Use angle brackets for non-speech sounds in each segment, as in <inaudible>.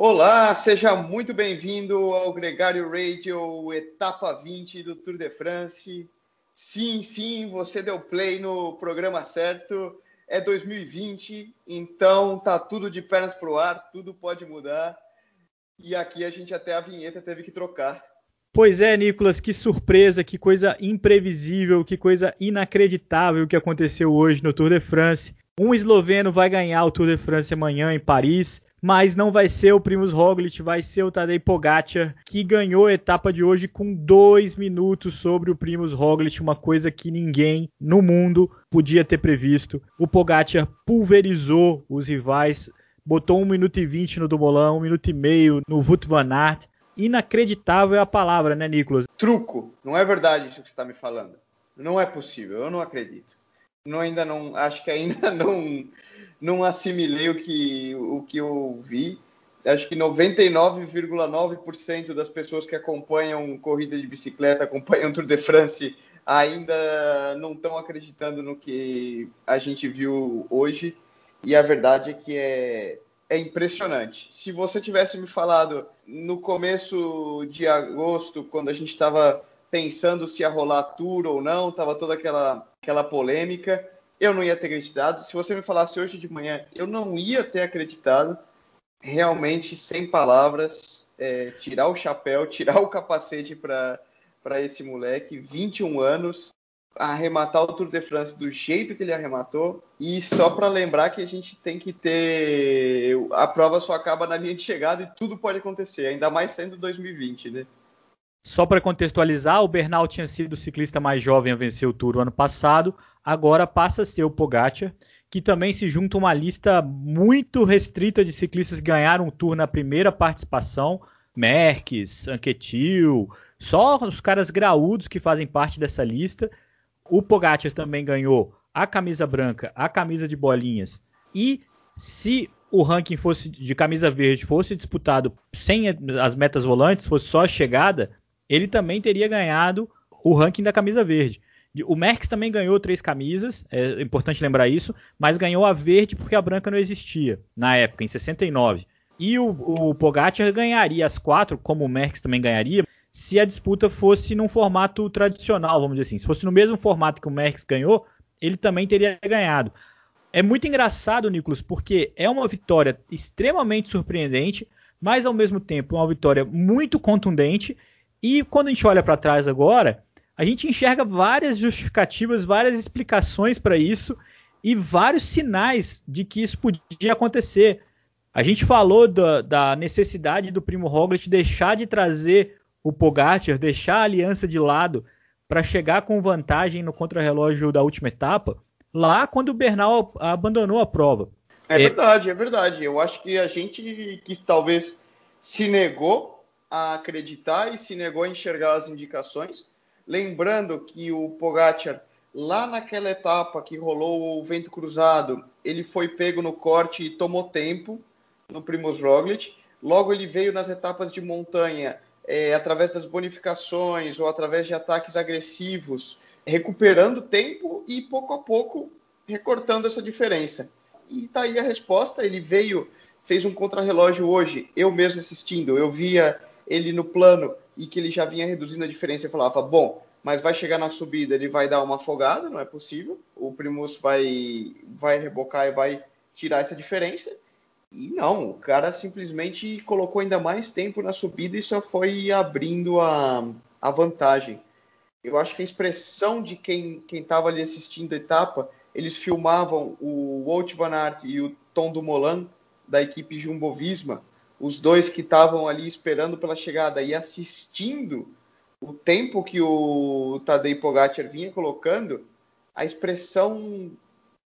Olá, seja muito bem-vindo ao Gregário Radio, etapa 20 do Tour de France. Sim, sim, você deu play no programa certo. É 2020, então tá tudo de pernas pro ar, tudo pode mudar. E aqui a gente até a vinheta teve que trocar. Pois é, Nicolas, que surpresa, que coisa imprevisível, que coisa inacreditável que aconteceu hoje no Tour de France. Um esloveno vai ganhar o Tour de France amanhã em Paris mas não vai ser o Primus Roglic, vai ser o Tadej Pogacar, que ganhou a etapa de hoje com dois minutos sobre o Primus Roglic, uma coisa que ninguém no mundo podia ter previsto. O Pogacar pulverizou os rivais, botou 1 minuto e 20 no Dumoulin, 1 minuto e meio no Wout van Aert. Inacreditável é a palavra, né, Nicolas? Truco, não é verdade isso que você está me falando. Não é possível, eu não acredito. Não, ainda não, acho que ainda <laughs> não não assimilei o que, o que eu vi. Acho que 99,9% das pessoas que acompanham corrida de bicicleta, acompanham Tour de France, ainda não estão acreditando no que a gente viu hoje. E a verdade é que é, é impressionante. Se você tivesse me falado no começo de agosto, quando a gente estava pensando se ia rolar tour ou não, estava toda aquela, aquela polêmica eu não ia ter acreditado. Se você me falasse hoje de manhã, eu não ia ter acreditado. Realmente, sem palavras, é, tirar o chapéu, <laughs> tirar o capacete para esse moleque, 21 anos, arrematar o Tour de France do jeito que ele arrematou. E só para lembrar que a gente tem que ter. A prova só acaba na linha de chegada e tudo pode acontecer, ainda mais sendo 2020, né? Só para contextualizar, o Bernal tinha sido o ciclista mais jovem a vencer o Tour ano passado, agora passa a ser o Pogacar, que também se junta a uma lista muito restrita de ciclistas que ganharam o Tour na primeira participação, Merckx, Anquetil, só os caras graúdos que fazem parte dessa lista. O Pogacar também ganhou a camisa branca, a camisa de bolinhas e se o ranking fosse de camisa verde fosse disputado sem as metas volantes, fosse só a chegada, ele também teria ganhado o ranking da camisa verde. O Merckx também ganhou três camisas, é importante lembrar isso, mas ganhou a verde porque a branca não existia na época, em 69. E o, o Pogacar ganharia as quatro, como o Merckx também ganharia, se a disputa fosse num formato tradicional, vamos dizer assim. Se fosse no mesmo formato que o Merckx ganhou, ele também teria ganhado. É muito engraçado, Nicolas, porque é uma vitória extremamente surpreendente, mas ao mesmo tempo uma vitória muito contundente e quando a gente olha para trás agora, a gente enxerga várias justificativas, várias explicações para isso e vários sinais de que isso podia acontecer. A gente falou da, da necessidade do Primo Roglic deixar de trazer o Pogacar, deixar a aliança de lado para chegar com vantagem no contrarrelógio da última etapa, lá quando o Bernal abandonou a prova. É, é verdade, é verdade. Eu acho que a gente que talvez se negou a acreditar e se negou a enxergar as indicações. Lembrando que o Pogacar, lá naquela etapa que rolou o vento cruzado, ele foi pego no corte e tomou tempo no Primoz Roglic. Logo ele veio nas etapas de montanha, é, através das bonificações ou através de ataques agressivos, recuperando tempo e pouco a pouco recortando essa diferença. E tá aí a resposta. Ele veio, fez um contrarrelógio hoje, eu mesmo assistindo, eu via ele no plano e que ele já vinha reduzindo a diferença falava, bom, mas vai chegar na subida, ele vai dar uma afogada, não é possível. O Primus vai, vai rebocar e vai tirar essa diferença. E não, o cara simplesmente colocou ainda mais tempo na subida e só foi abrindo a, a vantagem. Eu acho que a expressão de quem estava ali assistindo a etapa, eles filmavam o Wout van Aert e o Tom Dumoulin da equipe Jumbo Visma os dois que estavam ali esperando pela chegada e assistindo o tempo que o Tadej Pogacar vinha colocando, a expressão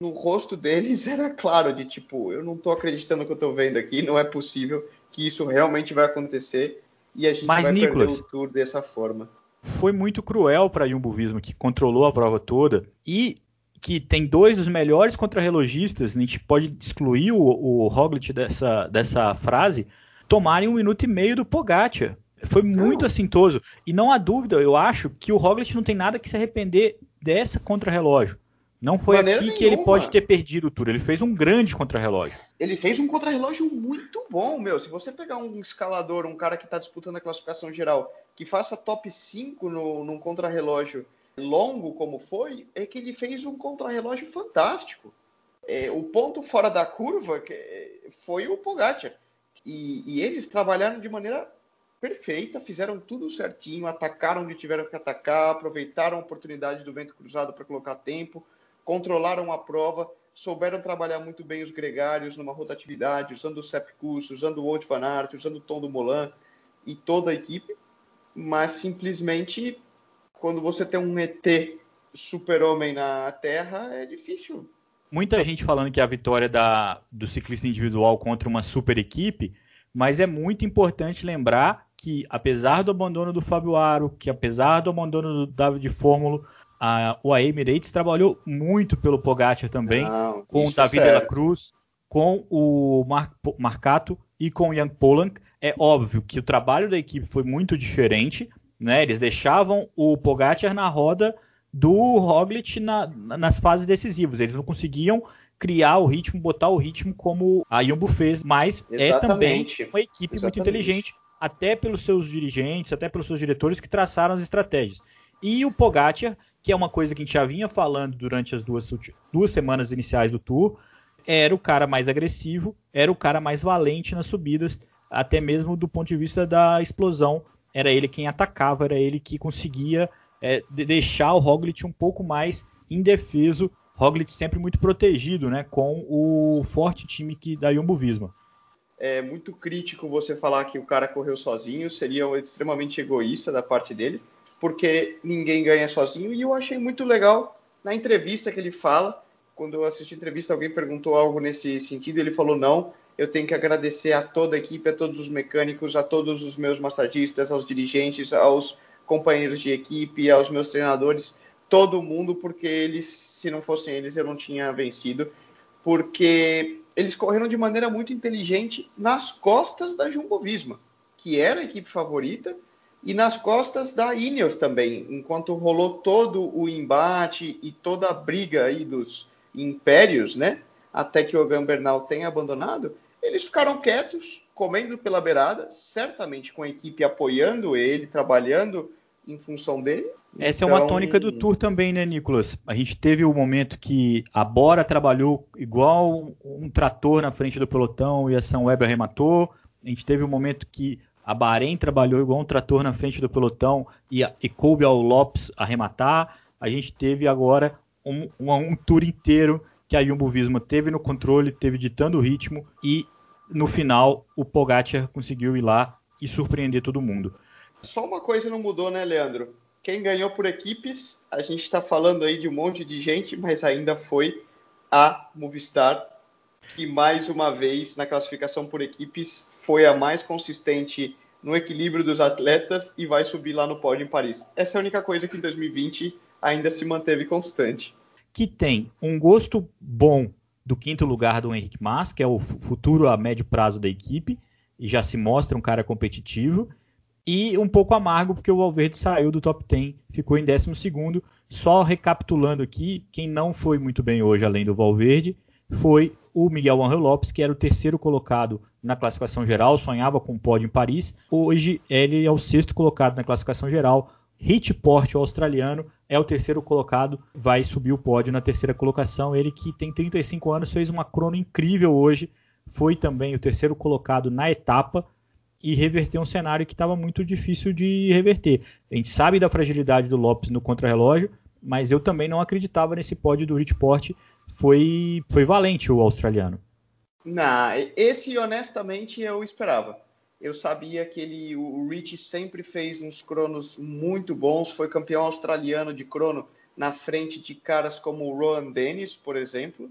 no rosto deles <laughs> era claro de tipo, eu não estou acreditando que eu estou vendo aqui, não é possível que isso realmente vai acontecer e a gente Mas, vai Nicolas, perder o Tour dessa forma. Foi muito cruel para Jumbo Visma que controlou a prova toda e que tem dois dos melhores contrarrelogistas, a gente pode excluir o, o Roglic dessa, dessa frase, tomarem um minuto e meio do Pogacar. Foi muito assintoso. E não há dúvida, eu acho que o Roglic não tem nada que se arrepender dessa contra-relógio. Não foi aqui nenhuma. que ele pode ter perdido o Tour. Ele fez um grande contrarrelógio. Ele fez um contrarrelógio muito bom, meu. Se você pegar um escalador, um cara que está disputando a classificação geral, que faça top 5 no, num contrarrelógio longo como foi, é que ele fez um contrarrelógio fantástico. É, o ponto fora da curva foi o Pogacar. E, e, eles trabalharam de maneira perfeita, fizeram tudo certinho, atacaram onde tiveram que atacar, aproveitaram a oportunidade do vento cruzado para colocar tempo, controlaram a prova, souberam trabalhar muito bem os gregários numa rotatividade, usando o Sepp Kuss, usando o Wout van Aert, usando o Tom do Molan e toda a equipe, mas simplesmente quando você tem um ET super-homem na Terra, é difícil. Muita gente falando que a vitória da, do ciclista individual contra uma super equipe, mas é muito importante lembrar que, apesar do abandono do Fábio Aro, que apesar do abandono do David Fórmulo, a, o Emirates trabalhou muito pelo Pogacar também, Não, com o David é Cruz, com o Mar, Marcato e com o Young Polanc. É óbvio que o trabalho da equipe foi muito diferente, né? Eles deixavam o Pogacar na roda do Roglic na, nas fases decisivas. Eles não conseguiam criar o ritmo, botar o ritmo como a Jumbo fez, mas Exatamente. é também uma equipe Exatamente. muito inteligente, até pelos seus dirigentes, até pelos seus diretores que traçaram as estratégias. E o Pogacar, que é uma coisa que a gente já vinha falando durante as duas, duas semanas iniciais do Tour, era o cara mais agressivo, era o cara mais valente nas subidas, até mesmo do ponto de vista da explosão era ele quem atacava, era ele que conseguia é, deixar o Roglic um pouco mais indefeso. Roglic sempre muito protegido, né, com o forte time que da Jumbo Visma. É muito crítico você falar que o cara correu sozinho, seria extremamente egoísta da parte dele, porque ninguém ganha sozinho. E eu achei muito legal na entrevista que ele fala. Quando eu assisti a entrevista, alguém perguntou algo nesse sentido, ele falou: não, eu tenho que agradecer a toda a equipe, a todos os mecânicos, a todos os meus massagistas, aos dirigentes, aos companheiros de equipe, aos meus treinadores, todo mundo, porque eles, se não fossem eles, eu não tinha vencido, porque eles correram de maneira muito inteligente nas costas da Jumbo Visma, que era a equipe favorita, e nas costas da Ineos também, enquanto rolou todo o embate e toda a briga aí dos impérios, né? Até que o Egan Bernal tenha abandonado, eles ficaram quietos, comendo pela beirada, certamente com a equipe apoiando ele, trabalhando em função dele. Essa então... é uma então, tônica do Tour também, né, Nicolas? A gente teve o momento que a Bora trabalhou igual um trator na frente do pelotão e a São Weber arrematou. A gente teve o momento que a Bahrein trabalhou igual um trator na frente do pelotão e, a, e coube ao Lopes arrematar. A gente teve agora um, um, um tour inteiro que a Jumbo Visma teve no controle, teve ditando o ritmo e no final o Pogacar conseguiu ir lá e surpreender todo mundo. Só uma coisa não mudou, né, Leandro? Quem ganhou por equipes, a gente está falando aí de um monte de gente, mas ainda foi a Movistar, que mais uma vez na classificação por equipes foi a mais consistente no equilíbrio dos atletas e vai subir lá no pódio em Paris. Essa é a única coisa que em 2020 ainda se manteve constante que tem um gosto bom do quinto lugar do Henrique Mas, que é o futuro a médio prazo da equipe, e já se mostra um cara competitivo, e um pouco amargo porque o Valverde saiu do top 10, ficou em 12 segundo. Só recapitulando aqui, quem não foi muito bem hoje, além do Valverde, foi o Miguel Angel Lopes, que era o terceiro colocado na classificação geral, sonhava com o pódio em Paris. Hoje ele é o sexto colocado na classificação geral, Hitport, o australiano, é o terceiro colocado, vai subir o pódio na terceira colocação. Ele que tem 35 anos, fez uma crono incrível hoje, foi também o terceiro colocado na etapa e reverteu um cenário que estava muito difícil de reverter. A gente sabe da fragilidade do Lopes no contrarrelógio, mas eu também não acreditava nesse pódio do Hitport. Foi, foi valente o australiano. Não, esse honestamente eu esperava eu sabia que ele, o Rich sempre fez uns cronos muito bons, foi campeão australiano de crono na frente de caras como o Rowan Dennis, por exemplo.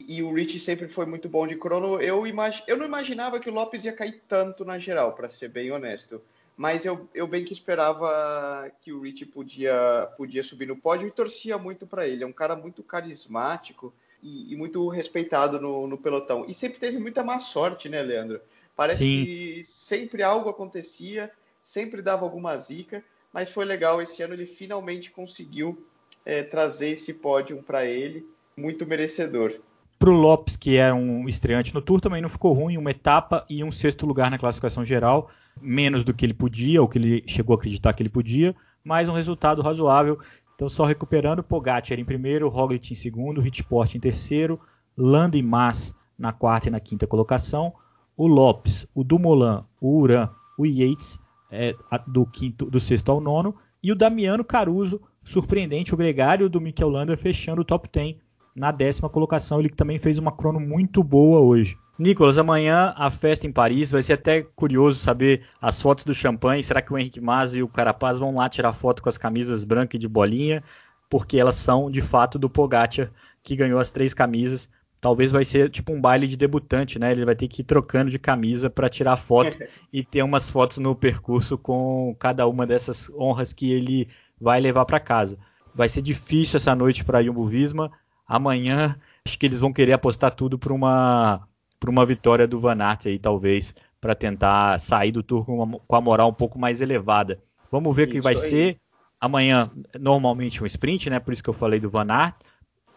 E o Rich sempre foi muito bom de crono. Eu, imag... eu não imaginava que o Lopes ia cair tanto na geral, para ser bem honesto. Mas eu, eu bem que esperava que o Rich podia, podia subir no pódio e torcia muito para ele. É um cara muito carismático e, e muito respeitado no, no pelotão. E sempre teve muita má sorte, né, Leandro? Parece Sim. que sempre algo acontecia, sempre dava alguma zica, mas foi legal. Esse ano ele finalmente conseguiu é, trazer esse pódio para ele, muito merecedor. Para o Lopes, que é um estreante no Tour, também não ficou ruim, uma etapa e um sexto lugar na classificação geral, menos do que ele podia, ou que ele chegou a acreditar que ele podia, mas um resultado razoável. Então, só recuperando, Pogacar em primeiro, Roglic em segundo, Ritport em terceiro, Landa e Mas na quarta e na quinta colocação, o Lopes, o Dumoulin, o Uran, o Yates é, do, quinto, do sexto ao nono, e o Damiano Caruso, surpreendente, o gregário do Mikel Landa fechando o top 10 na décima colocação. Ele também fez uma crono muito boa hoje. Nicolas, amanhã a festa em Paris. Vai ser até curioso saber as fotos do champanhe. Será que o Henrique Mas e o Carapaz vão lá tirar foto com as camisas branca e de bolinha? Porque elas são de fato do Pogacar, que ganhou as três camisas. Talvez vai ser tipo um baile de debutante, né? Ele vai ter que ir trocando de camisa para tirar foto <laughs> e ter umas fotos no percurso com cada uma dessas honras que ele vai levar para casa. Vai ser difícil essa noite para Jumbo Visma. Amanhã acho que eles vão querer apostar tudo para uma para uma vitória do Van Aert aí talvez para tentar sair do tour com, uma, com, a moral um pouco mais elevada. Vamos ver o que vai aí. ser. Amanhã normalmente um sprint, né? Por isso que eu falei do Van Aert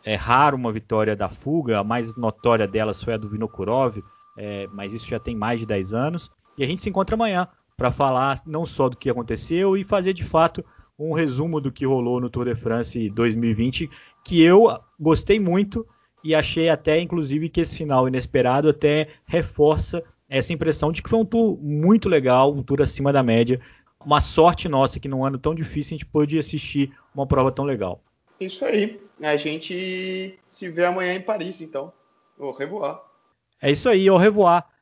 é raro uma vitória da fuga, a mais notória delas foi a do Vinokurov, é, mas isso já tem mais de 10 anos. E a gente se encontra amanhã para falar não só do que aconteceu e fazer de fato um resumo do que rolou no Tour de France 2020, que eu gostei muito e achei até, inclusive, que esse final inesperado até reforça essa impressão de que foi um tour muito legal, um tour acima da média. Uma sorte nossa que num ano tão difícil a gente pôde assistir uma prova tão legal. Isso aí. A gente se vê amanhã em Paris, então. Au revoir. É isso aí, au revoir.